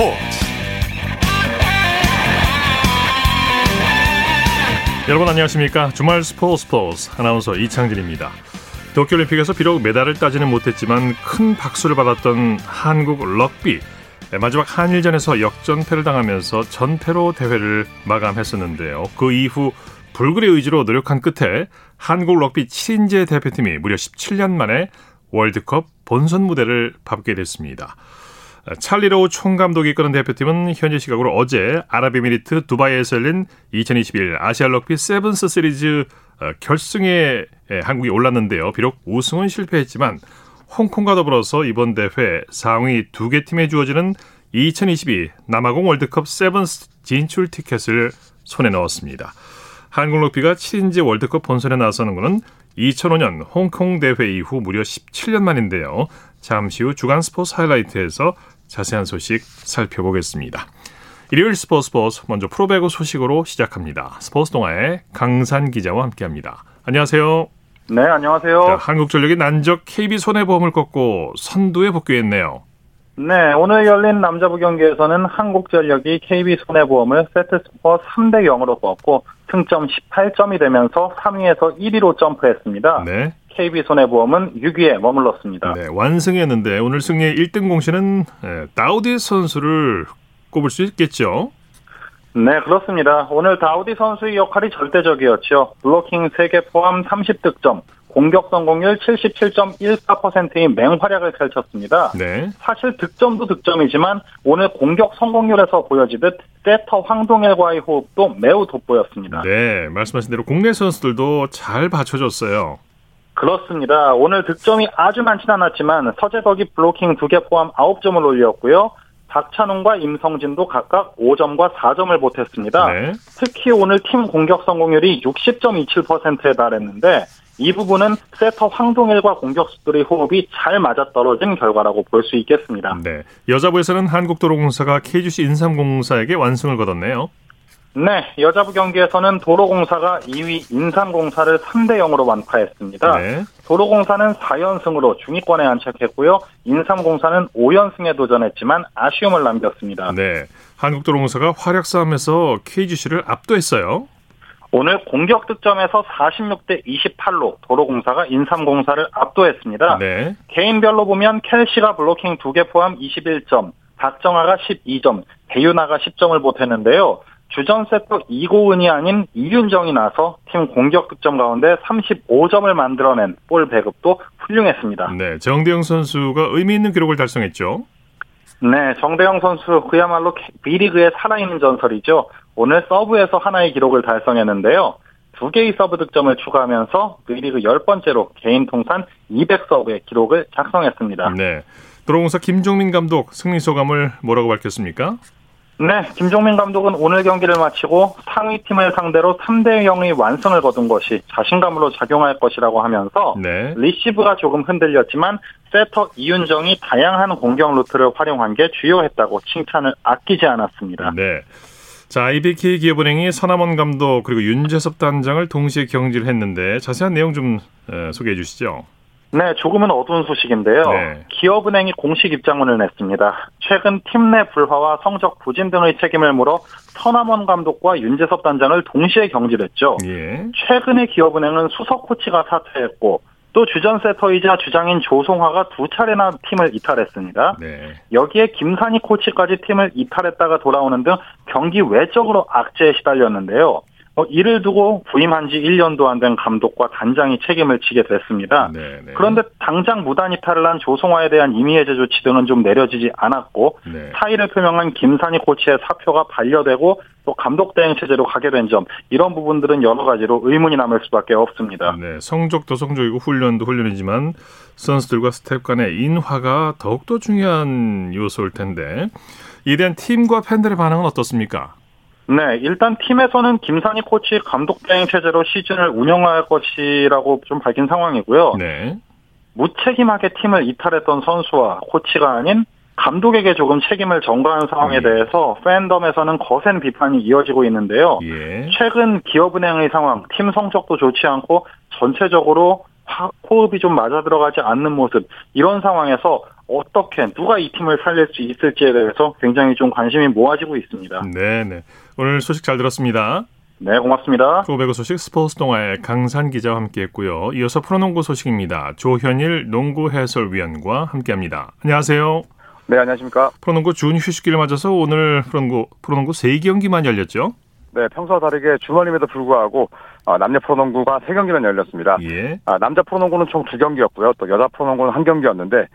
스포츠. 여러분 안녕하십니까? 주말 스포츠 스포츠 아나운서 이창진입니다. 도쿄올림픽에서 비록 메달을 따지는 못했지만 큰 박수를 받았던 한국 럭비. 마지막 한일전에서 역전패를 당하면서 전패로 대회를 마감했었는데요. 그 이후 불굴의 의지로 노력한 끝에 한국 럭비 7인제 대표팀이 무려 17년 만에 월드컵 본선 무대를 밟게 됐습니다. 찰리 로우 총감독이 이끄는 대표팀은 현지 시각으로 어제 아랍에미리트 두바이에서 열린 2021 아시아 럭비 세븐스 시리즈 어, 결승에 한국이 올랐는데요. 비록 우승은 실패했지만 홍콩과 더불어서 이번 대회 상위 두 개 팀에 주어지는 2022 남아공 월드컵 세븐스 진출 티켓을 손에 넣었습니다. 한국 럭비가 7인제 월드컵 본선에 나서는 것은 2005년 홍콩 대회 이후 무려 17년 만인데요. 잠시 후 주간 스포츠 하이라이트에서 자세한 소식 살펴보겠습니다. 일요일 스포츠 스포츠 먼저 프로배구 소식으로 시작합니다. 스포츠 동아의 강산 기자와 함께합니다. 안녕하세요. 네, 안녕하세요. 자, 한국전력이 난적 KB 손해보험을 꺾고 선두에 복귀했네요. 네, 오늘 열린 남자부 경기에서는 한국전력이 KB손해보험을 세트스코어 3대 0으로 꺾고 승점 18점이 되면서 3위에서 1위로 점프했습니다. 네. KB손해보험은 6위에 머물렀습니다. 네, 완승했는데 오늘 승리의 1등 공신은 다우디 선수를 꼽을 수 있겠죠? 네, 그렇습니다. 오늘 다우디 선수의 역할이 절대적이었죠. 블로킹 3개 포함 30득점, 공격 성공률 77.14%인 맹활약을 펼쳤습니다. 네. 사실 득점도 득점이지만 오늘 공격 성공률에서 보여지듯 세터 황동일과의 호흡도 매우 돋보였습니다. 네, 말씀하신 대로 국내 선수들도 잘 받쳐줬어요. 그렇습니다. 오늘 득점이 아주 많진 않았지만 서재덕이 블로킹 2개 포함 9점을 올렸고요. 박찬웅과 임성진도 각각 5점과 4점을 보탰습니다. 네. 특히 오늘 팀 공격 성공률이 60.27%에 달했는데 이 부분은 세터 황동일과 공격수들의 호흡이 잘 맞아떨어진 결과라고 볼 수 있겠습니다. 네. 여자부에서는 한국도로공사가 KGC 인삼공사에게 완승을 거뒀네요. 네, 여자부 경기에서는 도로공사가 2위 인삼공사를 3대 0으로 완파했습니다. 네. 도로공사는 4연승으로 중위권에 안착했고요. 인삼공사는 5연승에 도전했지만 아쉬움을 남겼습니다. 네, 한국도로공사가 활약 싸움에서 KGC를 압도했어요. 오늘 공격 득점에서 46대 28로 도로공사가 인삼공사를 압도했습니다. 네. 개인별로 보면 켈시가 블로킹 2개 포함 21점, 박정아가 12점, 배윤아가 10점을 보탰는데요. 주전 세터 이고은이 아닌 이윤정이 나서 팀 공격 득점 가운데 35점을 만들어낸 볼 배급도 훌륭했습니다. 네, 정대영 선수가 의미 있는 기록을 달성했죠. 네, 정대영 선수 그야말로 V리그의 살아있는 전설이죠. 오늘 서브에서 하나의 기록을 달성했는데요. 두 개의 서브 득점을 추가하면서 V리그 열 번째로 개인 통산 200서브의 기록을 작성했습니다. 네. 도로공사 김종민 감독 승리 소감을 뭐라고 밝혔습니까? 네, 김종민 감독은 오늘 경기를 마치고 상위 팀을 상대로 3대 0의 완승을 거둔 것이 자신감으로 작용할 것이라고 하면서 네. 리시브가 조금 흔들렸지만 세터 이윤정이 다양한 공격 루트를 활용한 게 주효했다고 칭찬을 아끼지 않았습니다. 네. 자, IBK 기업은행이 서남원 감독 그리고 윤재섭 단장을 동시에 경질을 했는데 자세한 내용 좀 소개해 주시죠. 네, 조금은 어두운 소식인데요. 네. 기업은행이 공식 입장문을 냈습니다. 최근 팀 내 불화와 성적 부진 등의 책임을 물어 서남원 감독과 윤재섭 단장을 동시에 경질했죠. 예. 최근에 기업은행은 수석 코치가 사퇴했고 또 주전 세터이자 주장인 조송화가 두 차례나 팀을 이탈했습니다. 네. 여기에 김산희 코치까지 팀을 이탈했다가 돌아오는 등 경기 외적으로 악재에 시달렸는데요. 어, 이를 두고 부임한 지 1년도 안 된 감독과 단장이 책임을 지게 됐습니다. 네네. 네. 그런데 당장 무단 이탈을 한 조성화에 대한 임의해제 조치 등은 좀 내려지지 않았고 네. 사의를 표명한 김산희 코치의 사표가 반려되고 또 감독 대행 체제로 가게 된 점 이런 부분들은 여러 가지로 의문이 남을 수밖에 없습니다. 네, 성적도 성적이고 훈련도 훈련이지만 선수들과 스태프 간의 인화가 더욱더 중요한 요소일 텐데 이에 대한 팀과 팬들의 반응은 어떻습니까? 네, 일단 팀에서는 김사니 코치 감독 대행 체제로 시즌을 운영할 것이라고 좀 밝힌 상황이고요. 네. 무책임하게 팀을 이탈했던 선수와 코치가 아닌 감독에게 조금 책임을 전가한 상황에 음. 대해서 팬덤에서는 거센 비판이 이어지고 있는데요. 예. 최근 기업은행의 상황, 팀 성적도 좋지 않고 전체적으로 호흡이 좀 맞아 들어가지 않는 모습 이런 상황에서 어떻게 누가 이 팀을 살릴 수 있을지에 대해서 굉장히 좀 관심이 모아지고 있습니다. 네, 네. 오늘 소식 잘 들었습니다. 네, 고맙습니다. 프로배구 소식 스포츠 동아의 강산 기자와 함께했고요. 이어서 프로농구 소식입니다. 조현일 농구 해설위원과 함께합니다. 안녕하세요. 네, 안녕하십니까. 프로농구 준 휴식기를 맞아서 오늘 프로농구 프로농구 3경기만 열렸죠? 네, 평소와 다르게 주말임에도 불구하고 어, 남녀 프로농구가 3경기만 열렸습니다. 예. 아, 남자 프로농구는 총 2경기였고요. 또 여자 프로농구는 1경기였는데 에,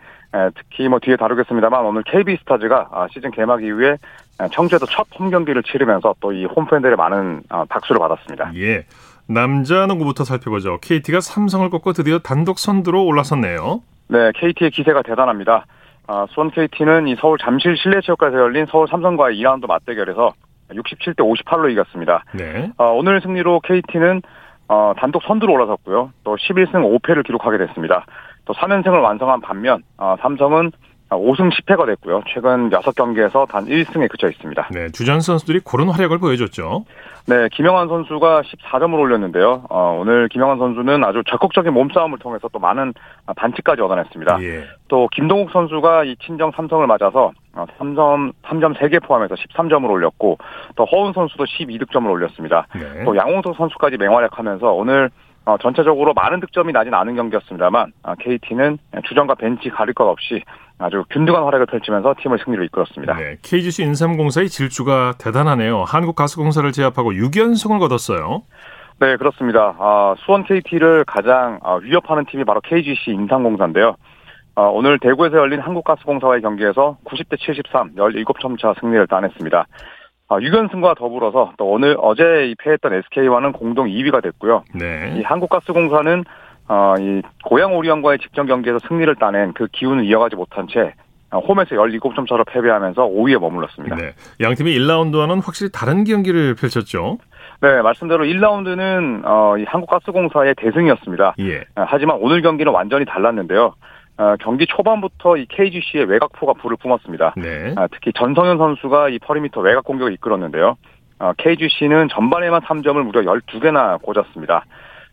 특히 뭐 뒤에 다루겠습니다만 오늘 KB스타즈가 아, 시즌 개막 이후에 청주에서 첫 홈 경기를 치르면서 또 이 홈팬들의 많은 어, 박수를 받았습니다. 예. 남자 농구부터 살펴보죠. KT가 삼성을 꺾고 드디어 단독 선두로 올라섰네요. 네, KT의 기세가 대단합니다. 아, 수원 KT는 이 서울 잠실 실내체육관에서 열린 서울 삼성과의 2라운드 맞대결에서 67대 58로 이겼습니다. 네. 어, 오늘 승리로 KT는 어, 단독 선두로 올라섰고요. 또 11승 5패를 기록하게 됐습니다. 또 3연승을 완성한 반면 어, 삼성은 5승 10패가 됐고요. 최근 6경기에서 단 1승에 그쳐 있습니다. 네, 주전 선수들이 그런 활약을 보여줬죠. 네, 김영환 선수가 14점을 올렸는데요. 어, 오늘 김영환 선수는 아주 적극적인 몸싸움을 통해서 또 많은 반칙까지 얻어냈습니다. 예. 또 김동욱 선수가 이 친정 삼성을 맞아서 3점, 3점 3개 포함해서 13점을 올렸고 또 허운 선수도 12득점을 올렸습니다. 네. 또 양홍석 선수까지 맹활약하면서 오늘 어, 전체적으로 많은 득점이 나진 않은 경기였습니다만 KT는 주전과 벤치 가릴 것 없이 아주 균등한 활약을 펼치면서 팀을 승리로 이끌었습니다. 네, KGC 인삼공사의 질주가 대단하네요. 한국가스공사를 제압하고 6연승을 거뒀어요. 네, 그렇습니다. 아, 수원 KT를 가장 아, 위협하는 팀이 바로 KGC 인삼공사인데요. 아, 오늘 대구에서 열린 한국가스공사와의 경기에서 90대 73, 17점 차 승리를 따냈습니다. 아, 6연승과 더불어서 또 오늘 어제 패했던 SK와는 공동 2위가 됐고요. 네. 이 한국가스공사는 어, 이 고양 오리온과의 직전 경기에서 승리를 따낸 그 기운을 이어가지 못한 채 홈에서 17점 차로 패배하면서 5위에 머물렀습니다. 네. 양 팀이 1라운드와는 확실히 다른 경기를 펼쳤죠. 네, 말씀대로 1라운드는 어, 이 한국가스공사의 대승이었습니다. 예. 하지만 오늘 경기는 완전히 달랐는데요. 어, 경기 초반부터 이 KGC의 외곽포가 불을 뿜었습니다. 네. 아, 특히 전성현 선수가 이 퍼리미터 외곽 공격을 이끌었는데요. 어, KGC는 전반에만 3점을 무려 12개나 꽂았습니다.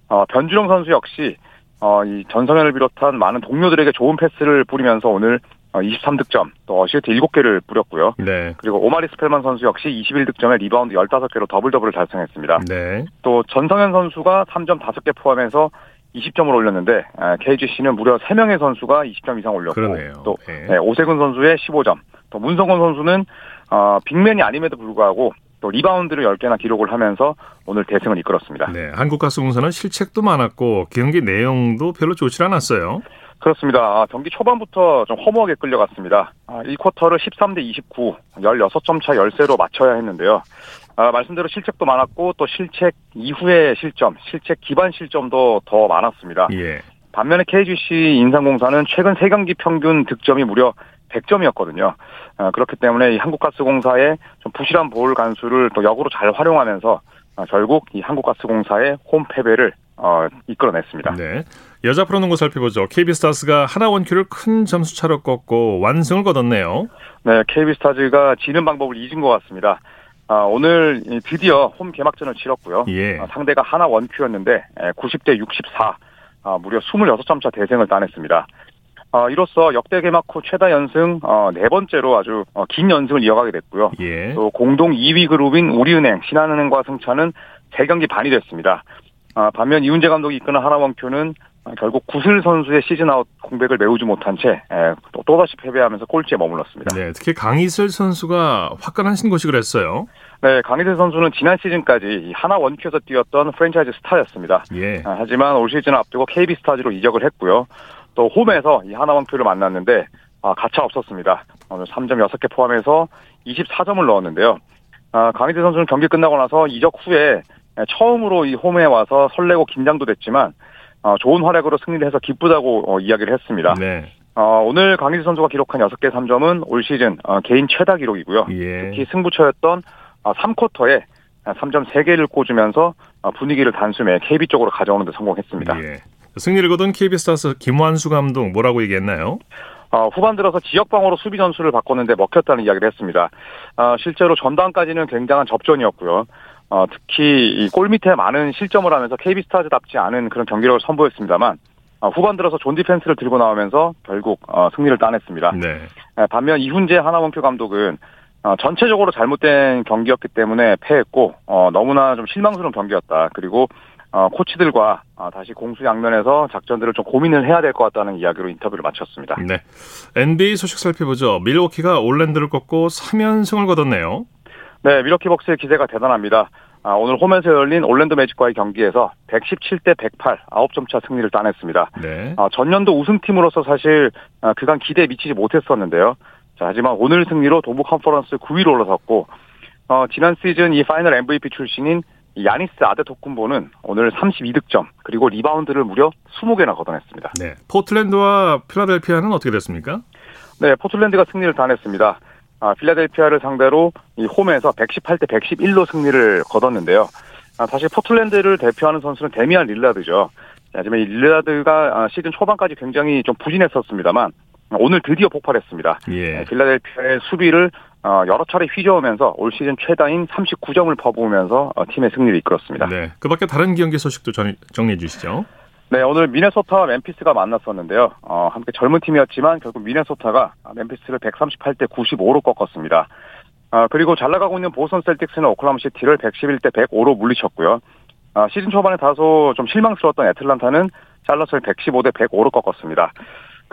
어, 변준형 선수 역시 어, 이 전성현을 비롯한 많은 동료들에게 좋은 패스를 뿌리면서 오늘 23득점, 또 어시스트 7개를 뿌렸고요. 네. 그리고 오마리 스펠만 선수 역시 21득점에 리바운드 15개로 더블 더블을 달성했습니다. 네. 또 전성현 선수가 3점 5개 포함해서 20점을 올렸는데 KGC는 무려 3명의 선수가 20점 이상 올렸고 그러네요. 또 네. 네, 오세근 선수의 15점, 또 문성곤 선수는 어, big man이 아님에도 불구하고 또 리바운드를 10개나 기록을 하면서 오늘 대승을 이끌었습니다. 네. 한국 가스공사는 실책도 많았고 경기 내용도 별로 좋지 않았어요. 그렇습니다. 아, 경기 초반부터 좀 허무하게 끌려갔습니다. 아, 1쿼터를 13대 29, 16점 차 열세로 마쳐야 했는데요. 아, 말씀대로 실책도 많았고 또 실책 이후의 실점, 실책 기반 실점도 더 많았습니다. 예. 반면에 KGC 인삼공사는 최근 3경기 평균 득점이 무려 100점이었거든요. 아, 그렇기 때문에 이 한국가스공사의 좀 부실한 볼 간수를 또 역으로 잘 활용하면서 아, 결국 이 한국가스공사의 홈 패배를 어, 이끌어냈습니다. 네. 여자 프로농구 살펴보죠. KB스타스가 하나 원큐를 큰 점수 차로 꺾고 완승을 거뒀네요. 네, KB스타즈가 지는 방법을 잊은 것 같습니다. 아, 오늘 드디어 홈 개막전을 치렀고요. 예. 아, 상대가 하나 원큐였는데 90대 64, 아, 무려 26점 차 대승을 따냈습니다. 아, 이로써 역대 개막 후 최다 연승 어, 네 번째로 아주 어, 긴 연승을 이어가게 됐고요. 예. 또 공동 2위 그룹인 우리은행, 신한은행과 승차는 3경기 반이 됐습니다. 아, 반면 이훈재 감독이 이끄는 하나 원큐는 결국 구슬 선수의 season out 공백을 메우지 못한 채 에, 또, 또다시 패배하면서 꼴찌에 머물렀습니다. 네, 특히 강이슬 선수가 화끈한 신고식을 했어요. 네, 강이슬 선수는 지난 시즌까지 하나 원큐에서 뛰었던 프랜차이즈 스타였습니다. 예. 아, 하지만 올 시즌 앞두고 KB 스타즈로 이적을 했고요. 또 홈에서 이 하나 원큐를 만났는데 아, 가차 없었습니다. 오늘 3점 6개 포함해서 24점을 넣었는데요. 아, 강희슬 선수는 경기 끝나고 나서 이적 후에 처음으로 이 홈에 와서 설레고 긴장도 됐지만 어, 좋은 활약으로 승리를 해서 기쁘다고 어, 이야기를 했습니다. 네. 어, 오늘 강희수 선수가 기록한 6개 3점은 올 시즌 어, 개인 최다 기록이고요. 예. 특히 승부처였던 어, 3쿼터에 3점 3개를 꽂으면서 어, 분위기를 단숨에 KB 쪽으로 가져오는 데 성공했습니다. 예. 승리를 거둔 KB스타스 김완수 감독 뭐라고 얘기했나요? 어, 후반 들어서 지역방어로 수비 전술을 바꿨는데 먹혔다는 이야기를 했습니다. 어, 실제로 전반까지는 굉장한 접전이었고요. 어, 특히 이 골밑에 많은 실점을 하면서 KB스타즈답지 않은 그런 경기력을 선보였습니다만 어, 후반 들어서 존 디펜스를 들고 나오면서 결국 어, 승리를 따냈습니다. 네. 반면 이훈재 하나원큐 감독은 어, 전체적으로 잘못된 경기였기 때문에 패했고 어, 너무나 좀 실망스러운 경기였다. 그리고 어, 코치들과 어, 다시 공수 양면에서 작전들을 좀 고민을 해야 될 것 같다는 이야기로 인터뷰를 마쳤습니다. 네. NBA 소식 살펴보죠. 밀워키가 올랜드를 꺾고 3연승을 거뒀네요. 네, 밀워키 벅스의 기세가 대단합니다. 아, 오늘 홈에서 열린 올랜드 매직과의 경기에서 117대 108, 9점 차 승리를 따냈습니다. 네. 아, 전년도 우승팀으로서 사실 아, 그간 기대에 미치지 못했었는데요. 자, 하지만 오늘 승리로 동부 컨퍼런스 9위로 올라섰고 어, 지난 시즌 이 파이널 MVP 출신인 야니스 아데토쿤보는 오늘 32득점 그리고 리바운드를 무려 20개나 걷어냈습니다. 네. 포틀랜드와 필라델피아는 어떻게 됐습니까? 네, 포틀랜드가 승리를 따냈습니다. 아, 필라델피아를 상대로 이 홈에서 118대 111로 승리를 거뒀는데요. 아, 사실 포틀랜드를 대표하는 선수는 데미안 릴라드죠. 하지만 이 릴라드가 아, 시즌 초반까지 굉장히 좀 부진했었습니다만 오늘 드디어 폭발했습니다. 예. 네, 필라델피아의 수비를 어, 여러 차례 휘저으면서 올 시즌 최다인 39점을 퍼부으면서 어, 팀의 승리를 이끌었습니다. 네. 그 밖에 다른 경기 소식도 정리해 주시죠. 네, 오늘 미네소타와 멤피스가 만났었는데요. 어, 함께 젊은 팀이었지만 결국 미네소타가 멤피스를 138대 95로 꺾었습니다. 어, 그리고 잘 나가고 있는 보선 셀틱스는 오클라마 시티를 111대 105로 물리쳤고요. 어, 시즌 초반에 다소 좀 실망스러웠던 애틀란타는 잘러스를 115대 105로 꺾었습니다.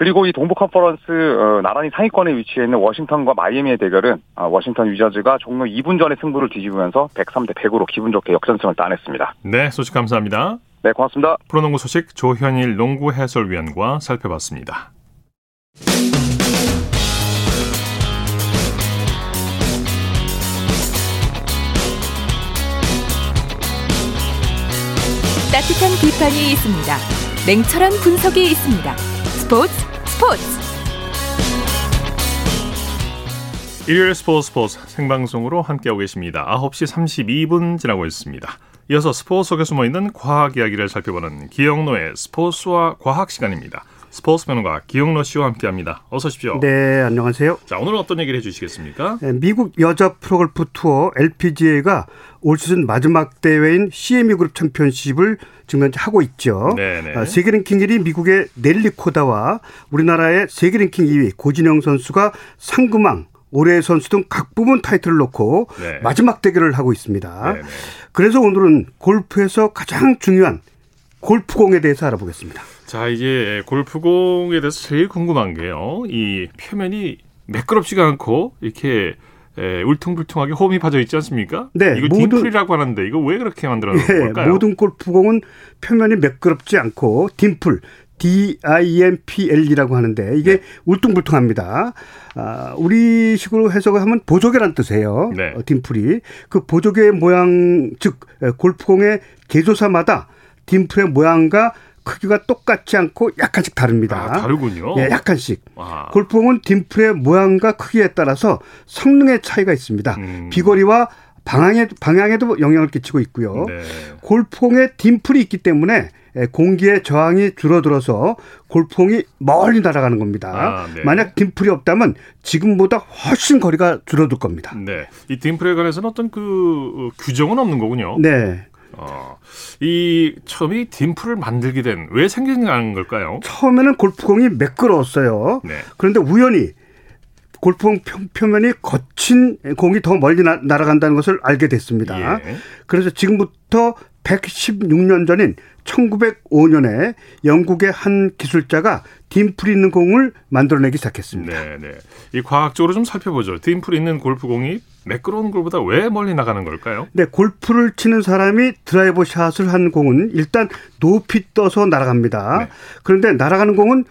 그리고 이 동부 컨퍼런스 어, 나란히 상위권에 위치해 있는 워싱턴과 마이애미의 대결은 어, 워싱턴 위저즈가 종료 2분 전에 승부를 뒤집으면서 103대 100으로 기분 좋게 역전승을 따냈습니다. 네, 소식 감사합니다. 네, 고맙습니다. 프로농구 소식 조현일 농구 해설위원과 살펴봤습니다. 따뜻한 비판이 있습니다. 냉철한 분석이 있습니다. 스포츠 스포츠 일요일 스포츠 스포츠 생방송으로 함께하고 계십니다. 9시 32분 지나고 있습니다. 이어서 스포츠 속에 숨어있는 과학 이야기를 살펴보는 기영노의 스포츠와 과학 시간입니다. 스포츠 평론가 기영로 씨와 함께합니다. 어서 오십시오. 네, 안녕하세요. 자, 오늘은 어떤 얘기를 해주시겠습니까? 네, 미국 여자 프로골프 투어 LPGA가 올 시즌 마지막 대회인 CME 그룹 챔피언십을 지금 현재 하고 있죠. 네네. 아, 세계 랭킹 1위 미국의 넬리 코다와 우리나라의 세계 랭킹 2위 고진영 선수가 상금왕 올해의 선수 등 각 부분 타이틀을 놓고 네. 마지막 대결을 하고 있습니다. 네네. 그래서 오늘은 골프에서 가장 중요한 골프공에 대해서 알아보겠습니다. 자, 이제 골프공에 대해서 제일 궁금한 게요. 이 표면이 매끄럽지가 않고 이렇게 에, 울퉁불퉁하게 홈이 파져 있지 않습니까? 네. 이거 모든, 딤플이라고 하는데 이거 왜 그렇게 만들어 놓은 네, 걸까요? 모든 골프공은 표면이 매끄럽지 않고 딤플, DIMPL이라고 하는데 이게 네. 울퉁불퉁합니다. 아, 우리 식으로 해석을 하면 보조개란 뜻이에요. 네. 어, 딤플이. 그 보조개 모양, 즉, 골프공의 개조사마다 딤플의 모양과 크기가 똑같지 않고 약간씩 다릅니다. 아, 다르군요. 예, 약간씩. 와. 골프공은 딤플의 모양과 크기에 따라서 성능의 차이가 있습니다. 음. 비거리와 방향에, 방향에도 영향을 끼치고 있고요. 네. 골프공에 딤플이 있기 때문에 공기의 저항이 줄어들어서 골프공이 멀리 날아가는 겁니다. 아, 네. 만약 딤플이 없다면 지금보다 훨씬 거리가 줄어들 겁니다. 네. 이 딤플에 관해서는 어떤 그 규정은 없는 거군요. 네. 어, 이 처음이 딤플을 만들게 된 왜 생기는 걸까요? 처음에는 골프공이 매끄러웠어요. 네. 그런데 우연히 골프공 표면이 거친 공이 더 멀리 나, 날아간다는 것을 알게 됐습니다. 예. 그래서 지금부터 116년 전인 1905년에 영국의 한 기술자가 딤플 있는 공을 만들어내기 시작했습니다. 네, 네. 이 과학적으로 좀 살펴보죠. 딤플 있는 골프공이 매끄러운 공보다 왜 멀리 나가는 걸까요? 네, 골프를 치는 사람이 드라이버 샷을 한 공은 일단 높이 떠서 날아갑니다. 네. 그런데 날아가는 공은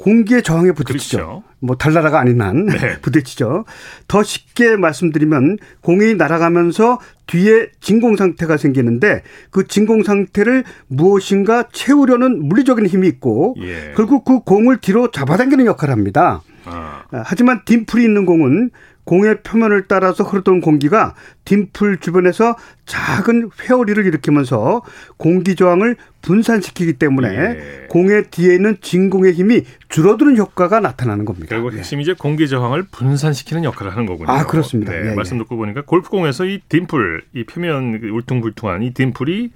공기의 저항에 부딪히죠. 그렇죠. 뭐 달나라가 아닌 한 네. 부딪히죠. 더 쉽게 말씀드리면 공이 날아가면서 뒤에 진공 상태가 생기는데 그 진공 상태를 무엇인가 채우려는 물리적인 힘이 있고 예. 결국 그 공을 뒤로 잡아당기는 역할을 합니다. 아. 하지만 딤플이 있는 공은 공의 표면을 따라서 흐르던 공기가 딤플 주변에서 작은 회오리를 일으키면서 공기 저항을 분산시키기 때문에 예. 공의 뒤에 있는 진공의 힘이 줄어드는 효과가 나타나는 겁니다. 결국 핵심이 이제 공기 저항을 분산시키는 역할을 하는 거군요. 아 그렇습니다. 네, 예, 말씀 예. 듣고 보니까 골프공에서 이 딤플, 이 표면 울퉁불퉁한 이 딤플이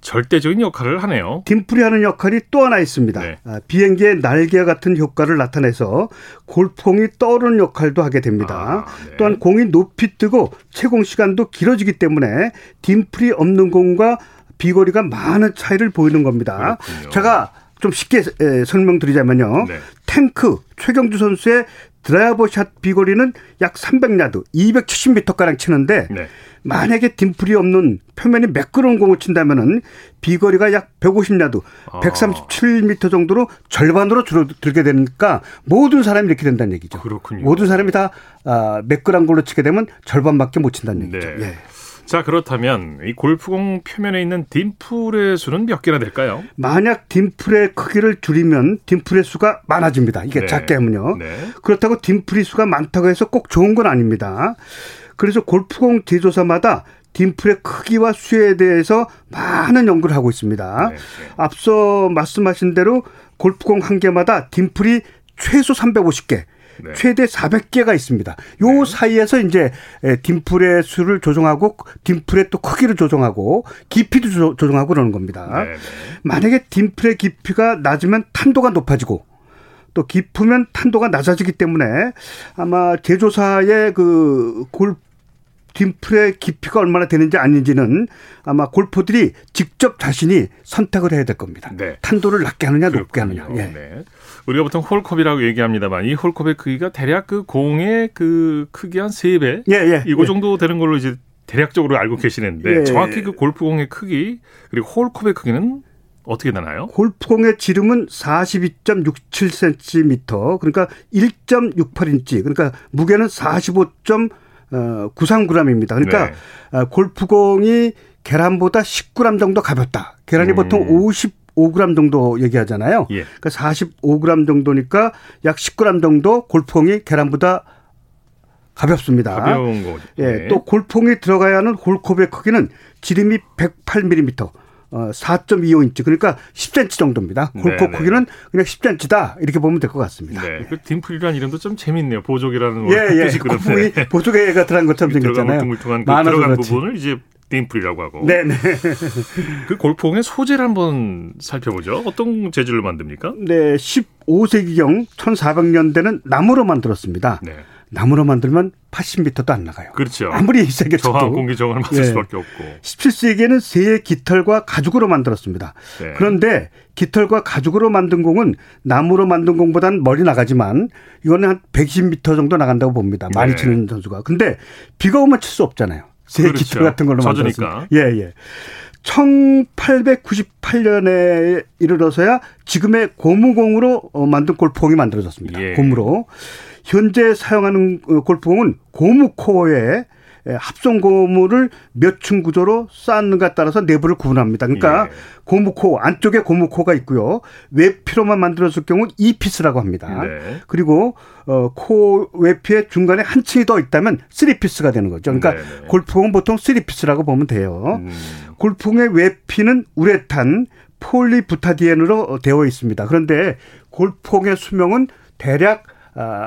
절대적인 역할을 하네요. 딤플이 하는 역할이 또 하나 있습니다. 네. 아, 비행기의 날개 같은 효과를 나타내서 골프공이 떠오르는 역할도 하게 됩니다. 아, 네. 또한 공이 높이 뜨고 채공 시간도 길어지기 때문에 딤플이 없는 공과 비거리가 많은 차이를 보이는 겁니다. 그렇군요. 제가 좀 쉽게 설명드리자면요. 네. 탱크 최경주 선수의 드라이버 샷 비거리는 약 300야드, 270m가량 치는데 네. 만약에 딤플이 없는 표면이 매끄러운 공을 친다면은 비거리가 약 150야드, 아. 137m 정도로 절반으로 줄어들게 되니까 모든 사람이 이렇게 된다는 얘기죠. 그렇군요. 모든 사람이 다 아, 매끄러운 걸로 치게 되면 절반밖에 못 친다는 얘기죠. 네. 예. 자 그렇다면 이 골프공 표면에 있는 딤플의 수는 몇 개나 될까요? 만약 딤플의 크기를 줄이면 딤플의 수가 많아집니다. 이게 네. 작게 하면요. 네. 그렇다고 딤플의 수가 많다고 해서 꼭 좋은 건 아닙니다. 그래서 골프공 제조사마다 딤플의 크기와 수에 대해서 많은 연구를 하고 있습니다. 네, 네. 앞서 말씀하신 대로 골프공 한 개마다 딤플이 최소 350개, 네. 최대 400개가 있습니다. 요 네. 사이에서 이제 딤플의 수를 조정하고 딤플의 또 크기를 조정하고 깊이도 조정하고 그러는 겁니다. 네. 네. 만약에 딤플의 깊이가 낮으면 탄도가 높아지고 또 깊으면 탄도가 낮아지기 때문에 아마 제조사의 그 골, 딤플의 깊이가 얼마나 되는지 아닌지는 아마 골퍼들이 직접 자신이 선택을 해야 될 겁니다. 네. 탄도를 낮게 하느냐 그렇군요. 높게 하느냐. 예. 네. 우리가 보통 홀컵이라고 얘기합니다만 이 홀컵의 크기가 대략 그 공의 그 크기 한 세 배, 예, 예, 이거 예. 정도 되는 걸로 이제 대략적으로 알고 계시는데 예. 정확히 그 골프공의 크기 그리고 홀컵의 크기는 어떻게 되나요? 골프공의 지름은 42.67cm, 그러니까 1.68인치, 그러니까 무게는 45. 93g입니다. 그러니까 네. 아, 골프공이 계란보다 10g 정도 가볍다. 계란이 음. 보통 55g 정도 얘기하잖아요. 예. 그러니까 45g 정도니까 약 10g 정도 골프공이 계란보다 가볍습니다. 가벼운 거. 예. 네. 또 골프공이 들어가야 하는 홀컵의 크기는 지름이 108mm. 어, 4.25인치 그러니까 10cm 정도입니다. 골코 크기는 그냥 10cm다 이렇게 보면 될 것 같습니다. 네, 그 딤플이라는 이름도 좀 재밌네요. 보조개라는 예, 예. 네. 보조개가 들어간 것처럼 생겼잖아요. 둥글둥글한 그 들어간 그렇지. 부분을 이제 딤플이라고 하고. 네, 네. 그 골프공의 소재를 한번 살펴보죠. 어떤 재질로 만듭니까? 네, 15세기경 1400년대는 나무로 만들었습니다. 네. 나무로 만들면 80m도 안 나가요. 그렇죠. 아무리 세게 쳐도. 저하 공기 저항을 맞을 예. 수밖에 없고. 17세기에는 새의 깃털과 가죽으로 만들었습니다. 네. 그런데 깃털과 가죽으로 만든 공은 나무로 만든 공보다는 멀리 나가지만 이거는 한 120m 정도 나간다고 봅니다. 많이 네. 치는 선수가. 근데 비가 오면 칠 수 없잖아요. 새 그렇죠. 깃털 같은 걸로 만들었으니까. 예, 예. 1898년에 이르러서야 지금의 고무공으로 어, 만든 골프공이 만들어졌습니다. 예. 고무로. 현재 사용하는 어, 골프공은 고무 코어에 합성 고무를 몇 층 구조로 쌓는가 따라서 내부를 구분합니다. 그러니까 예. 고무 코어 안쪽에 고무 코어가 있고요. 외피로만 만들었을 경우 two piece라고 합니다. 네. 그리고 어, 코어 외피의 중간에 한 층이 더 있다면 three piece가 되는 거죠. 그러니까 네, 네. 골프공은 보통 three piece라고 보면 돼요. 음. 골프공의 외피는 우레탄, 폴리부타디엔으로 되어 있습니다. 그런데 골프공의 수명은 대략 어,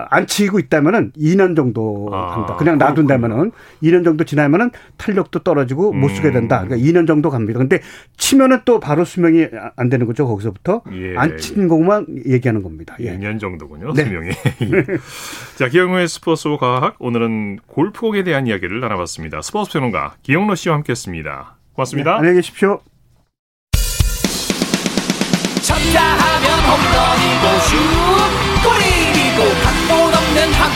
안 치고 있다면은 2년 정도 아, 합니다. 그냥 놔둔다면은 2년 정도 지나면은 탄력도 떨어지고 못 쓰게 된다. 그러니까 2년 정도 갑니다. 근데 치면은 또 바로 수명이 안 되는 거죠. 거기서부터 예, 안친 예. 것만 얘기하는 겁니다. 예. 2년 정도군요. 네. 수명이. 자, 기영우의 스포츠 과학 오늘은 골프공에 대한 이야기를 나눠봤습니다. 스포츠 평론가 기영로 씨와 함께했습니다. 고맙습니다. 네, 안녕히 계십시오. 쳤다 하면 홈런이고 슛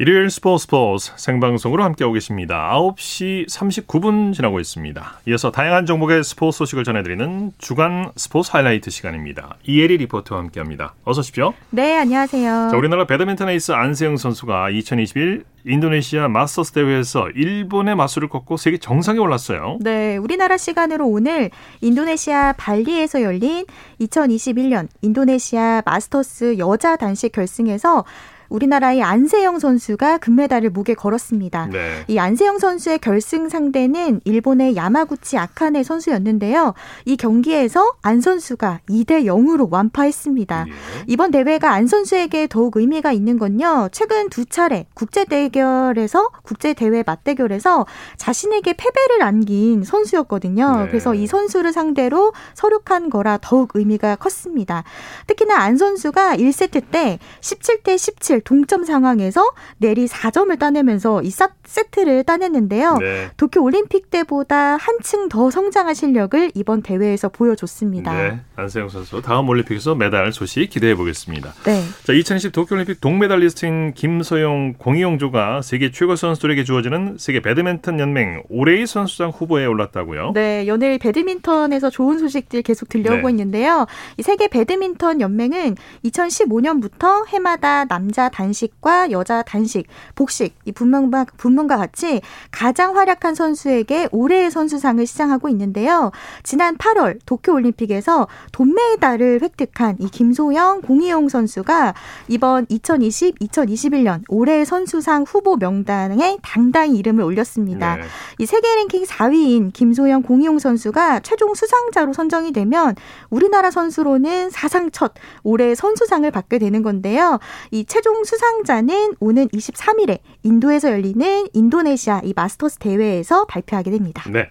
일요일 스포츠 스포츠 생방송으로 함께하고 계십니다. 9시 39분 지나고 있습니다. 이어서 다양한 종목의 스포츠 소식을 전해드리는 주간 스포츠 하이라이트 시간입니다. 이혜리 리포터와 함께합니다. 어서 오십시오. 네, 안녕하세요. 자, 우리나라 배드민턴 에이스 안세영 선수가 2021 인도네시아 마스터스 대회에서 일본의 마수를 꺾고 세계 정상에 올랐어요. 네, 우리나라 시간으로 오늘 인도네시아 발리에서 열린 2021년 인도네시아 마스터스 여자 단식 결승에서 우리나라의 안세영 선수가 금메달을 목에 걸었습니다. 네. 이 안세영 선수의 결승 상대는 일본의 야마구치 아카네 선수였는데요. 이 경기에서 안 선수가 2대 0으로 완파했습니다. 예. 이번 대회가 안 선수에게 더욱 의미가 있는 건요. 최근 두 차례 국제 대결에서 국제 대회 맞대결에서 자신에게 패배를 안긴 선수였거든요. 네. 그래서 이 선수를 상대로 서륙한 거라 더욱 의미가 컸습니다. 특히나 안 선수가 1세트 때 17대 17 동점 상황에서 내리 4점을 따내면서 이 세트를 따냈는데요. 네. 도쿄 올림픽 때보다 한층 더 성장한 실력을 이번 대회에서 보여줬습니다. 네. 안세영 선수 다음 올림픽에서 메달 소식 기대해 보겠습니다. 네. 자, 2020 도쿄 올림픽 동메달리스트인 김서영, 공이용조가 세계 최고 선수들에게 주어지는 세계 배드민턴 연맹 올해의 선수상 후보에 올랐다고요? 네, 연일 배드민턴에서 좋은 소식들 계속 들려오고 네. 있는데요. 이 세계 배드민턴 연맹은 2015년부터 해마다 남자 단식과 여자 단식, 복식 이 분명과 분문과 같이 가장 활약한 선수에게 올해의 선수상을 시상하고 있는데요. 지난 8월 도쿄 올림픽에서 돈메달을 획득한 이 김소영, 공희용 선수가 이번 2020, 2021년 올해의 선수상 후보 명단에 당당히 이름을 올렸습니다. 네. 이 세계 랭킹 4위인 김소영, 공희용 선수가 최종 수상자로 선정이 되면 우리나라 선수로는 사상 첫 올해 선수상을 받게 되는 건데요. 이 최종 수상자는 오는 23일에 인도에서 열리는 인도네시아 이 마스터스 대회에서 발표하게 됩니다. 네.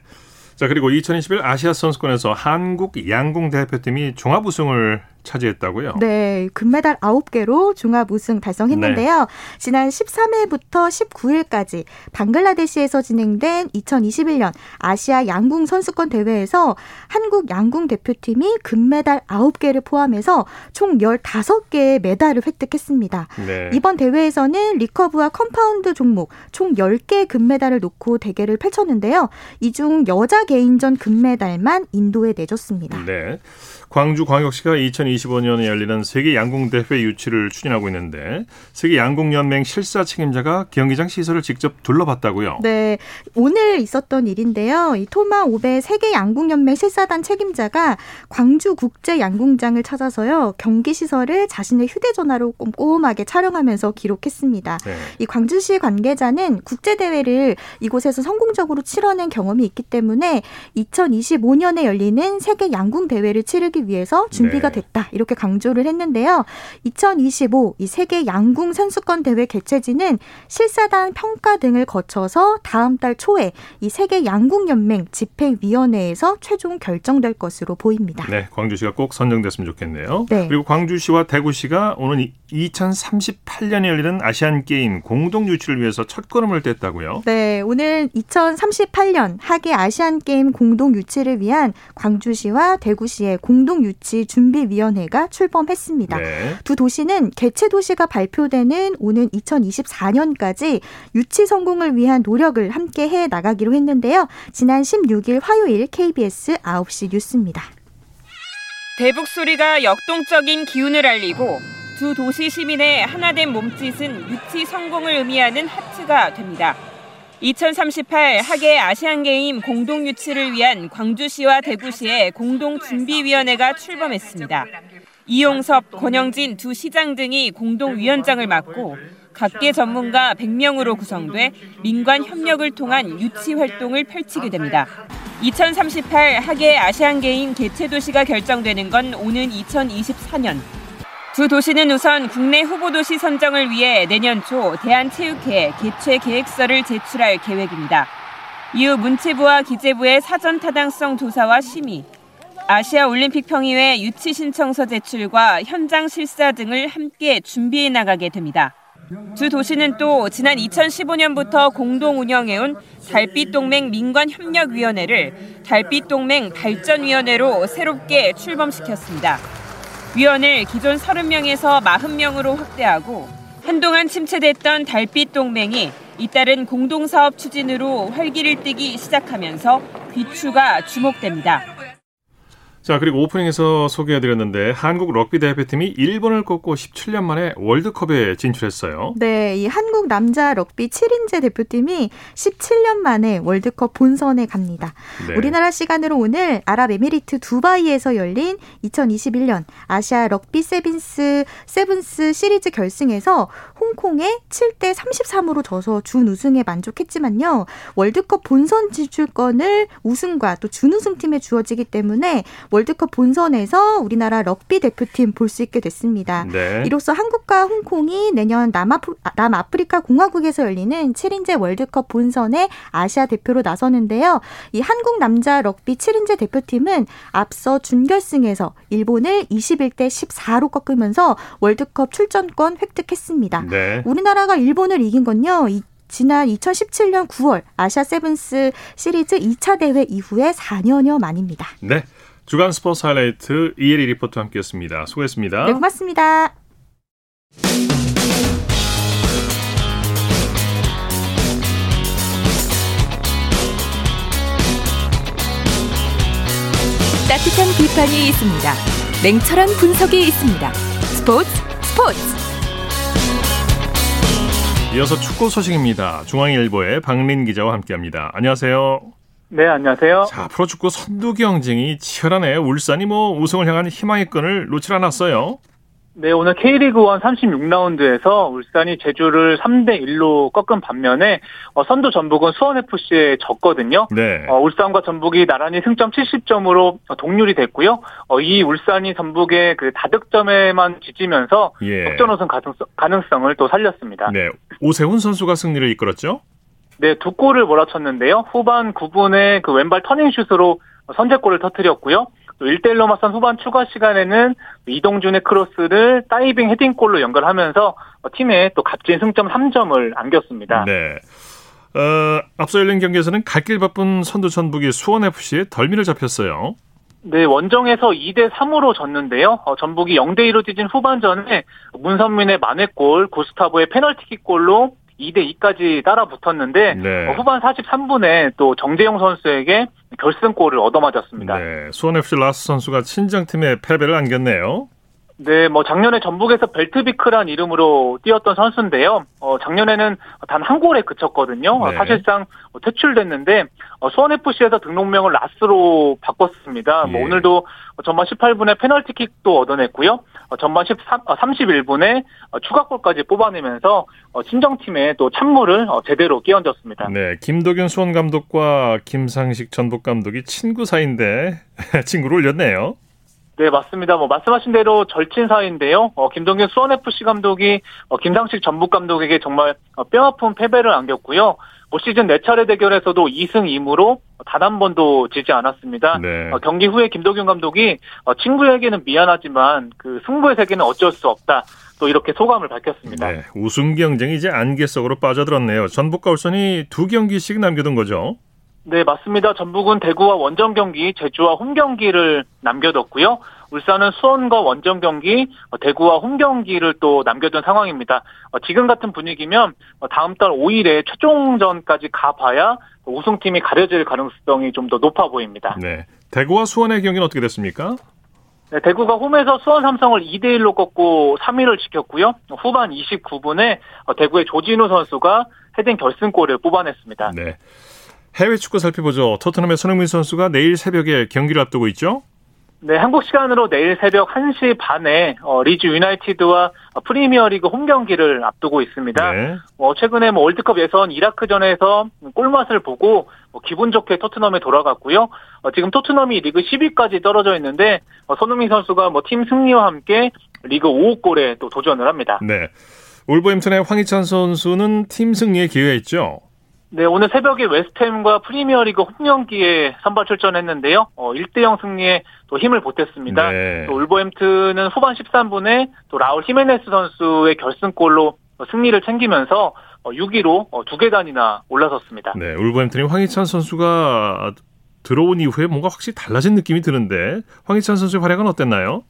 자, 그리고 2021 아시아 선수권에서 한국 양궁 대표팀이 종합 우승을 차지했다고요? 네, 금메달 9개로 종합 우승 달성했는데요. 네. 지난 13일부터 19일까지 방글라데시에서 진행된 2021년 아시아 양궁 선수권 대회에서 한국 양궁 대표팀이 금메달 9개를 포함해서 총 15개의 메달을 획득했습니다. 네. 이번 대회에서는 recurve와 compound 종목 총 10개 금메달을 놓고 대결을 펼쳤는데요. 이 중 여자 개인전 금메달만 인도에 내줬습니다. 네. 광주광역시가 2025년에 열리는 세계 양궁 대회 유치를 추진하고 있는데 세계 양궁 연맹 실사 책임자가 경기장 시설을 직접 둘러봤다고요? 네, 오늘 있었던 일인데요. 이 토마 오베 세계 양궁 연맹 실사단 책임자가 광주 국제 양궁장을 찾아서요 경기 시설을 자신의 휴대전화로 꼼꼼하게 촬영하면서 기록했습니다. 네. 이 광주시 관계자는 국제 대회를 이곳에서 성공적으로 치러낸 경험이 있기 때문에 2025년에 열리는 세계 양궁 대회를 치르기 하기 위해서 준비가 네. 됐다. 이렇게 강조를 했는데요. 2025 이 세계 양궁 선수권 대회 개최지는 실사단 평가 등을 거쳐서 다음 달 초에 이 세계 양궁 연맹 집행위원회에서 최종 결정될 것으로 보입니다. 네, 광주시가 꼭 선정됐으면 좋겠네요. 네. 그리고 광주시와 대구시가 오는 2038년에 열리는 아시안 게임 공동 유치를 위해서 첫 걸음을 뗐다고요? 네, 오늘 2038년 하계 아시안 게임 공동 유치를 위한 광주시와 대구시의 공동 공동유치 준비위원회가 출범했습니다. 네. 두 도시는 개최 도시가 발표되는 오는 2024년까지 유치 성공을 위한 노력을 함께 해 나가기로 했는데요. 지난 16일 화요일 KBS 9시 뉴스입니다. 대북 소리가 역동적인 기운을 알리고 두 도시 시민의 하나된 몸짓은 유치 성공을 의미하는 하트가 됩니다. 2038 하계 아시안게임 공동 유치를 위한 광주시와 대구시의 공동준비위원회가 출범했습니다. 이용섭, 권영진 두 시장 등이 공동위원장을 맡고 각계 전문가 100명으로 구성돼 민관 협력을 통한 유치 활동을 펼치게 됩니다. 2038 하계 아시안게임 개최 도시가 결정되는 건 오는 2024년 두 도시는 우선 국내 후보 도시 선정을 위해 내년 초 대한체육회 개최 계획서를 제출할 계획입니다. 이후 문체부와 기재부의 사전 타당성 조사와 심의, 아시아 올림픽 평의회 유치 신청서 제출과 현장 실사 등을 함께 준비해 나가게 됩니다. 두 도시는 또 지난 2015년부터 공동 운영해온 달빛동맹 민관협력위원회를 달빛동맹 발전위원회로 새롭게 출범시켰습니다. 위원을 기존 30명에서 40명으로 확대하고 한동안 침체됐던 달빛 동맹이 잇따른 공동사업 추진으로 활기를 띠기 시작하면서 귀추가 주목됩니다. 자, 그리고 오프닝에서 소개해드렸는데 한국 럭비 대표팀이 일본을 꺾고 17년 만에 월드컵에 진출했어요. 네, 이 한국 남자 럭비 7인제 대표팀이 17년 만에 월드컵 본선에 갑니다. 네. 우리나라 시간으로 오늘 아랍에미리트 두바이에서 열린 2021년 아시아 럭비 세븐스 세븐스 시리즈 결승에서 홍콩에 7대 33으로 져서 준우승에 만족했지만요. 월드컵 본선 진출권은 우승과 또 준우승 팀에 주어지기 때문에 월드컵 본선에서 우리나라 럭비 대표팀 볼 수 있게 됐습니다. 네. 이로써 한국과 홍콩이 내년 남아프, 남아프리카 공화국에서 열리는 7인제 월드컵 본선에 아시아 대표로 나서는데요. 이 한국 남자 럭비 7인제 대표팀은 앞서 준결승에서 일본을 21대 14로 꺾으면서 월드컵 출전권 획득했습니다. 네. 우리나라가 일본을 이긴 건요. 지난 2017년 9월 아시아 세븐스 시리즈 2차 대회 이후에 4년여 만입니다. 네. 주간 스포츠 하이라이트 이혜리 리포터 함께했습니다. 수고했습니다. 네, 고맙습니다. 따뜻한 비판이 있습니다. 냉철한 분석이 있습니다. 스포츠 스포츠. 이어서 축구 소식입니다. 중앙일보의 박린 기자와 함께합니다. 안녕하세요. 네, 안녕하세요. 자, 프로축구 선두 경쟁이 치열하네. 울산이 뭐 우승을 향한 희망의 끈을 놓질 않았어요. 네, 오늘 K리그 1 36라운드에서 울산이 제주를 3대 1로 꺾은 반면에 어, 선두 전북은 수원FC에 졌거든요. 네. 어, 울산과 전북이 나란히 승점 70점으로 동률이 됐고요. 어, 이 울산이 전북의 그 다득점에만 뒤지면서 예. 역전 우승 가능성, 가능성을 또 살렸습니다. 네, 오세훈 선수가 승리를 이끌었죠? 네, 두 골을 몰아쳤는데요. 후반 9분에 그 왼발 터닝슛으로 선제골을 터뜨렸고요. 또 1대1로 맞선 후반 추가 시간에는 이동준의 크로스를 다이빙 헤딩골로 연결하면서 팀에 또 값진 승점 3점을 안겼습니다. 네. 어, 앞서 열린 경기에서는 갈 길 바쁜 선두 전북이 수원FC에 덜미를 잡혔어요. 네, 원정에서 2대 3으로 졌는데요. 어, 전북이 0대 2로 뛰진 후반전에 문선민의 만회골, 구스타보의 페널티킥골로 2대 2까지 따라 붙었는데 네. 어, 후반 43분에 또 정재용 선수에게 결승골을 얻어맞았습니다. 네, 수원 FC 라스 선수가 친정팀에 패배를 안겼네요. 네, 뭐 작년에 전북에서 벨트비크란 이름으로 뛰었던 선수인데요. 어, 작년에는 단 한 골에 그쳤거든요. 네. 사실상 퇴출됐는데 어, 수원 FC에서 등록명을 라스로 바꿨습니다. 뭐 예. 뭐 오늘도 전반 18분에 페널티킥도 얻어냈고요. 어, 전반 13, 31분에 어, 어, 추가골까지 뽑아내면서 친정팀에 또 찬물을 제대로 끼얹었습니다. 네, 김도균 수원 감독과 김상식 전북 감독이 친구 사이인데 친구를 올렸네요. 네, 맞습니다. 뭐 말씀하신 대로 절친 사이인데요. 어, 김동균 수원 FC 감독이 어, 김상식 전북 감독에게 정말 어, 뼈아픈 패배를 안겼고요. 올 시즌 4차례 대결에서도 2승 2무로 단 한 번도 지지 않았습니다. 네. 어, 경기 후에 김도균 감독이 어, 친구에게는 미안하지만 그 승부의 세계는 어쩔 수 없다. 또 이렇게 소감을 밝혔습니다. 네, 우승 경쟁이 이제 안개 속으로 빠져들었네요. 전북과 울산이 두 경기씩 남겨둔 거죠. 네, 맞습니다. 전북은 대구와 원정 경기, 제주와 홈 경기를 남겨뒀고요. 울산은 수원과 원정 경기, 어, 대구와 홈 경기를 또 남겨둔 상황입니다. 어, 지금 같은 분위기면 어, 다음 달 5일에 최종전까지 가봐야 우승팀이 가려질 가능성이 좀 더 높아 보입니다. 네. 대구와 수원의 경기는 어떻게 됐습니까? 네, 대구가 홈에서 수원 삼성을 2대 1로 꺾고 3위를 지켰고요. 후반 29분에 대구의 조진우 선수가 헤딩 결승골을 뽑아냈습니다. 네. 해외 축구 살펴보죠. 토트넘의 손흥민 선수가 내일 새벽에 경기를 앞두고 있죠. 네, 한국 시간으로 내일 새벽 1시 반에 어, 리즈 유나이티드와 프리미어리그 홈 경기를 앞두고 있습니다. 네. 어, 최근에 뭐 월드컵 예선 이라크전에서 골맛을 보고 뭐 기분 좋게 토트넘에 돌아갔고요. 어, 지금 토트넘이 리그 10위까지 떨어져 있는데 어, 손흥민 선수가 뭐 팀 승리와 함께 리그 5호 골에 또 도전을 합니다. 네. 울버햄튼의 황희찬 선수는 팀 승리에 기여했죠. 네, 오늘 새벽에 웨스트햄과 프리미어리그 홈경기에 선발 출전했는데요. 어, 1대0 승리에 또 힘을 보탰습니다. 네. 또 울버햄튼은 후반 13분에 또 라울 히메네스 선수의 결승골로 승리를 챙기면서 6위로 어, 두 계단이나 올라섰습니다. 네, 울버햄튼이 황희찬 선수가 들어온 이후에 뭔가 확실히 달라진 느낌이 드는데 황희찬 선수의 활약은 어땠나요?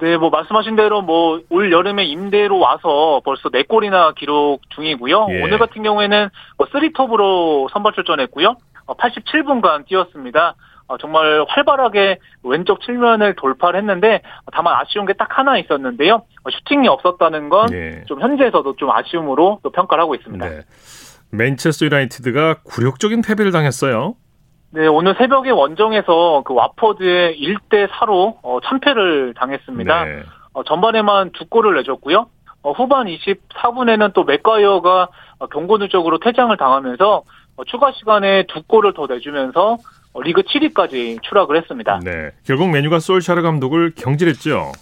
네, 뭐 말씀하신 대로 뭐 올 여름에 임대로 와서 벌써 4골이나 기록 중이고요. 예. 오늘 같은 경우에는 뭐 3톱으로 선발 출전했고요. 87분간 어, 뛰었습니다. 어, 정말 활발하게 왼쪽 측면을 돌파를 했는데 다만 아쉬운 게 딱 하나 있었는데요. 어, 슈팅이 없었다는 건좀 예. 현지에서도 좀 아쉬움으로 또 평가를 하고 있습니다. 네. 맨체스터 유나이티드가 굴욕적인 패배를 당했어요. 네, 오늘 새벽에 원정에서 그 와퍼드의 1대 4로 어, 참패를 당했습니다. 네. 어, 전반에만 두 골을 내줬고요. 어, 후반 24분에는 또 맥과이어가 어, 경고 누적으로 퇴장을 당하면서 어, 추가 시간에 두 골을 더 내주면서 어, 리그 7위까지 추락을 했습니다. 네, 결국 맨유가 솔샤르 감독을 경질했죠.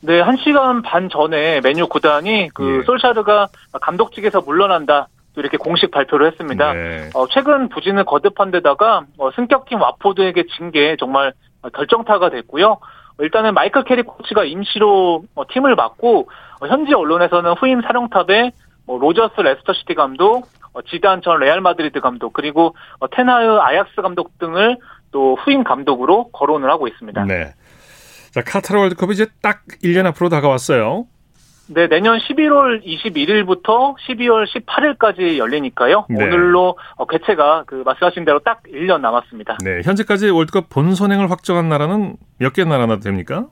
네, 1시간 반 전에 맨유 구단이 그 예. 솔샤르가 감독직에서 물러난다. 이렇게 공식 발표를 했습니다. 네. 어, 최근 부진을 거듭한 데다가 어, 승격팀 와포드에게 진 게 정말 결정타가 됐고요. 일단은 마이클 캐릭 코치가 임시로 어, 팀을 맡고 어, 현지 언론에서는 후임 사령탑에 뭐 로저스 레스터 시티 감독, 어, 지단 전 레알 마드리드 감독 그리고 어, 텐 하흐 아약스 감독 등을 또 후임 감독으로 거론을 하고 있습니다. 네. 자 카타르 월드컵이 이제 딱 1년 앞으로 다가왔어요. 네, 내년 11월 21일부터 12월 18일까지 열리니까요. 네. 오늘로 어, 개최가 그 말씀하신 대로 딱 1년 남았습니다. 네, 현재까지 월드컵 본선행을 확정한 나라는 몇 개 나라나 됩니까?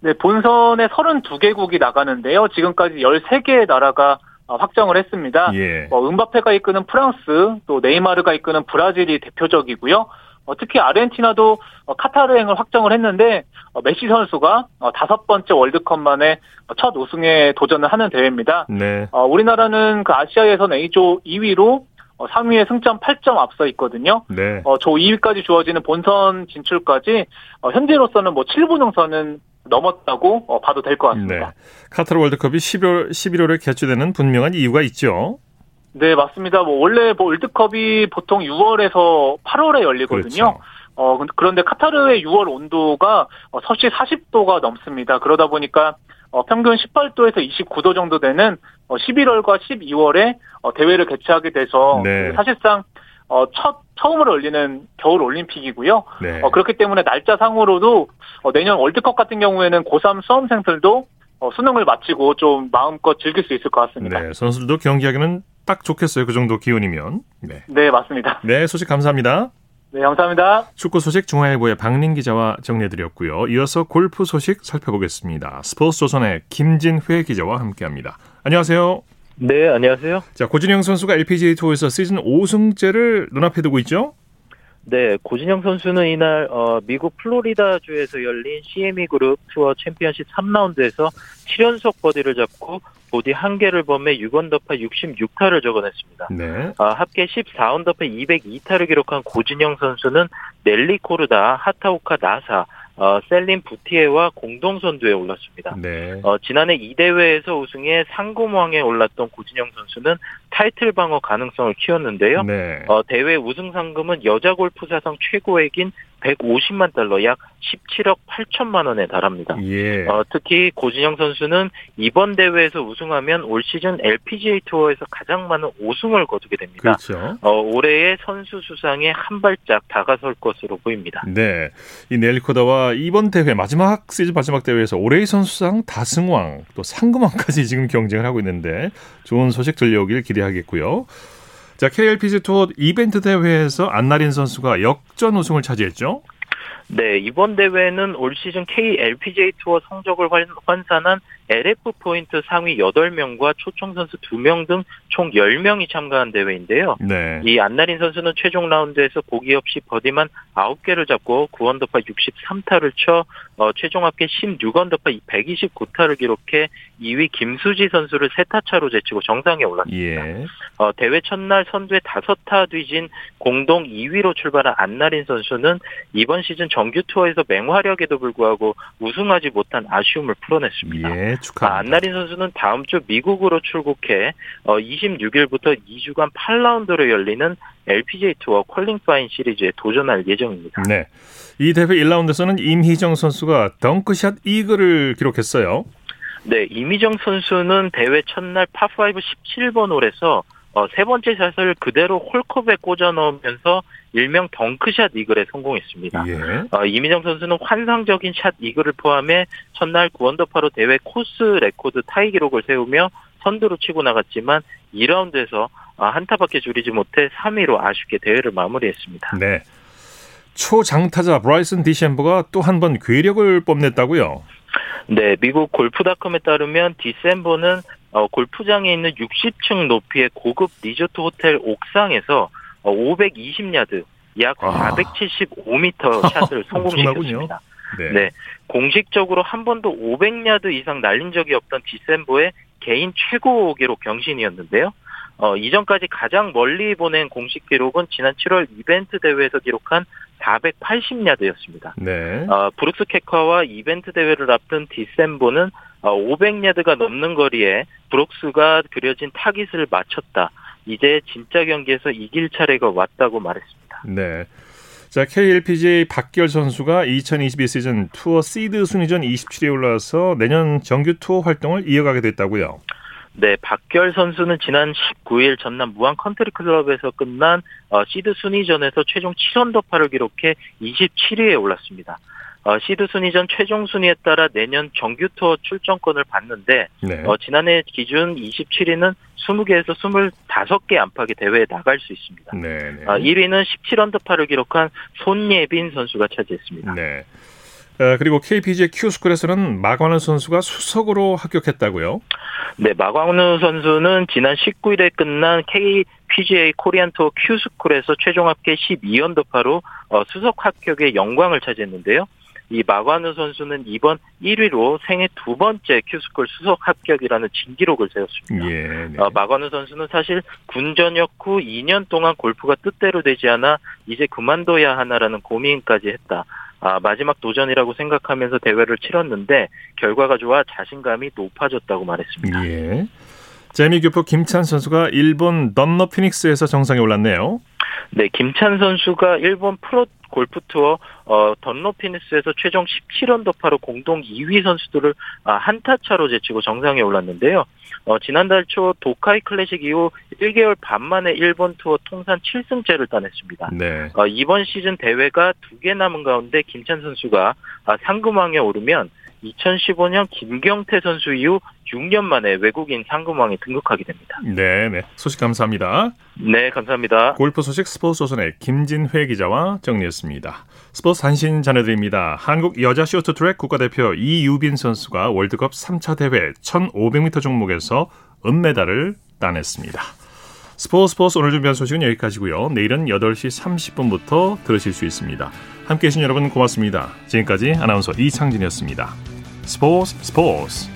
네, 본선에 32개국이 나가는데요. 지금까지 13개의 나라가 어, 확정을 했습니다. 예. 어, 음바페가 이끄는 프랑스, 또 네이마르가 이끄는 브라질이 대표적이고요. 어, 특히 아르헨티나도 어, 카타르행을 확정을 했는데 어, 메시 선수가 다섯 번째 월드컵 만에 첫 우승에 도전을 하는 대회입니다. 네. 우리나라는 그 아시아에서는 A조 2위로 3위에 승점 8점 앞서 있거든요. 네. 조 2위까지 주어지는 본선 진출까지 현재로서는 뭐 7분 응선은 넘었다고 봐도 될 것 같습니다. 네. 카타르 월드컵이 11월 11월에 개최되는 분명한 이유가 있죠. 네, 맞습니다. 뭐 원래 뭐 월드컵이 보통 6월에서 8월에 열리거든요. 그렇죠. 어 그런데 카타르의 6월 온도가 어, 서시 40도가 넘습니다. 그러다 보니까 어, 평균 18도에서 29도 정도 되는 어, 11월과 12월에 어, 대회를 개최하게 돼서 네. 사실상 어, 첫 처음으로 열리는 겨울 올림픽이고요. 네. 어, 그렇기 때문에 날짜상으로도 어, 내년 월드컵 같은 경우에는 고3 수험생들도 어, 수능을 마치고 좀 마음껏 즐길 수 있을 것 같습니다. 네, 선수들도 경기하기는 딱 좋겠어요. 그 정도 기온이면. 네. 네, 맞습니다. 네, 소식 감사합니다. 네, 감사합니다. 축구 소식 중앙일보의 박린 기자와 정리해드렸고요. 이어서 골프 소식 살펴보겠습니다. 스포츠조선의 김진회 기자와 함께합니다. 안녕하세요. 네, 안녕하세요. 자, 고진영 선수가 LPGA 투어에서 시즌 5승째를 눈앞에 두고 있죠? 네, 고진영 선수는 이날 어, 미국 플로리다주에서 열린 CME 그룹 투어 챔피언십 3라운드에서 7연속 버디를 잡고 보디 한 개를 범해 6언더파 66타를 적어냈습니다. 네. 어, 합계 14언더파 202타를 기록한 고진영 선수는 넬리 코르다, 하타오카 나사, 어, 셀린 부티에와 공동 선두에 올랐습니다. 네. 어, 지난해 이 대회에서 우승해 상금왕에 올랐던 고진영 선수는 타이틀 방어 가능성을 키웠는데요. 네. 어, 대회 우승 상금은 여자 골프 사상 최고액인 150만 달러 약 17억 8천만 원에 달합니다. 예. 어, 특히 고진영 선수는 이번 대회에서 우승하면 올 시즌 LPGA 투어에서 가장 많은 우승을 거두게 됩니다. 그렇죠. 어, 올해의 선수 수상에 한 발짝 다가설 것으로 보입니다. 네, 이 넬리코다와 이번 대회 마지막 시즌 마지막 대회에서 올해의 선수상 다승왕 또 상금왕까지 지금 경쟁을 하고 있는데 좋은 소식 들려오길 기대 하겠고요. 자, KLPG 투어 이벤트 대회에서 안나린 선수가 역전 우승을 차지했죠. 네, 이번 대회는 올 시즌 KLPGA 투어 성적을 환산한 LF 포인트 상위 8명과 초청 선수 2명 등 총 10명이 참가한 대회인데요. 네. 이 안나린 선수는 최종 라운드에서 보기 없이 버디만 9개를 잡고 9언더파 63타를 쳐 어, 최종 합계 16언더파 129타를 기록해 2위 김수지 선수를 3타 차로 제치고 정상에 올랐습니다. 예. 어, 대회 첫날 선두에 5타 뒤진 공동 2위로 출발한 안나린 선수는 이번 시즌 정규 투어에서 맹활약에도 불구하고 우승하지 못한 아쉬움을 풀어냈습니다. 예. 축하. 아, 안나린 선수는 다음 주 미국으로 출국해 어, 26일부터 2주간 8라운드로 열리는 LPGA 투어 퀄링파인 시리즈에 도전할 예정입니다. 네. 이 대회 1라운드에서는 임희정 선수가 덩크샷 이글을 기록했어요. 네, 임희정 선수는 대회 첫날 파5 17번 홀에서 어, 세 번째 샷을 그대로 홀컵에 꽂아 넣으면서 일명 덩크샷 이글에 성공했습니다. 예. 어, 이민정 선수는 환상적인 샷 이글을 포함해 첫날 9언더파로 대회 course record 타이 기록을 세우며 선두로 치고 나갔지만 2라운드에서 아, 한타밖에 줄이지 못해 3위로 아쉽게 대회를 마무리했습니다. 네. 초장타자 브라이슨 디섐보가 또 한 번 괴력을 뽐냈다고요? 네, 미국 골프닷컴에 따르면 디셈버는 어, 골프장에 있는 60층 높이의 고급 리조트 호텔 옥상에서 어, 520야드, 약 아. 475m 샷을 성공시켰습니다. 네. 네. 공식적으로 한 번도 500야드 이상 날린 적이 없던 디셈버의 개인 최고 기록 경신이었는데요. 어, 이전까지 가장 멀리 보낸 공식 기록은 지난 7월 이벤트 대회에서 기록한 480야드였습니다. 네. 어, 브룩스 켑카와 이벤트 대회를 앞둔 디섐보는 어, 500야드가 넘는 거리에 브룩스가 그려진 타깃을 맞췄다. 이제 진짜 경기에서 이길 차례가 왔다고 말했습니다. 네. 자, KLPGA 박결 선수가 2022 시즌 투어 시드 순위전 27위에 올라서 내년 정규 투어 활동을 이어가게 됐다고요. 네, 박결 선수는 지난 19일 전남 무안 컨트리 클럽에서 끝난 어, 시드 순위전에서 최종 7언더파를 기록해 27위에 올랐습니다. 어, 시드 순위전 최종 순위에 따라 내년 정규 투어 출전권을 받는데 네. 어, 지난해 기준 27위는 20개에서 25개 안팎의 대회에 나갈 수 있습니다. 네, 네. 어, 1위는 17언더파를 기록한 손예빈 선수가 차지했습니다. 네. 어, 그리고 KPGA Q school에서는 마관우 선수가 수석으로 합격했다고요? 네, 마관우 선수는 지난 19일에 끝난 KPGA 코리안 투어 Q school에서 최종 합계 12언더파로 어, 수석 합격의 영광을 차지했는데요. 이 마관우 선수는 이번 1위로 생애 두 번째 Q school 수석 합격이라는 진기록을 세웠습니다. 예, 네. 어, 마관우 선수는 사실 군 전역 후 2년 동안 골프가 뜻대로 되지 않아 이제 그만둬야 하나라는 고민까지 했다. 아, 마지막 도전이라고 생각하면서 대회를 치렀는데 결과가 좋아 자신감이 높아졌다고 말했습니다. 예. 재미 교포 김찬 선수가 일본 던롭 피닉스에서 정상에 올랐네요. 네, 김찬 선수가 일본 프로 골프 투어 어, 던노피니스에서 최종 17언더파로 공동 2위 선수들을 아, 한타 차로 제치고 정상에 올랐는데요. 어, 지난달 초 도카이 클래식 이후 1개월 반 만에 일본 투어 통산 7승째를 따냈습니다. 네. 어, 이번 시즌 대회가 두 개 남은 가운데 김찬 선수가 아, 상금왕에 오르면 2015년 김경태 선수 이후 6년 만에 외국인 상금왕에 등극하게 됩니다. 네, 네. 소식 감사합니다. 네, 감사합니다. 골프 소식 스포츠 조선의 김진회 기자와 정리했습니다. 스포츠 단신 전해드립니다. 한국 여자 쇼트트랙 국가대표 이유빈 선수가 월드컵 3차 대회 1500m 종목에서 은메달을 따냈습니다. 스포츠 스포츠 오늘 준비한 소식은 여기까지고요. 내일은 8시 30분부터 들으실 수 있습니다. 함께해 주신 여러분 고맙습니다. 지금까지 아나운서 이창진이었습니다. 스포츠 스포츠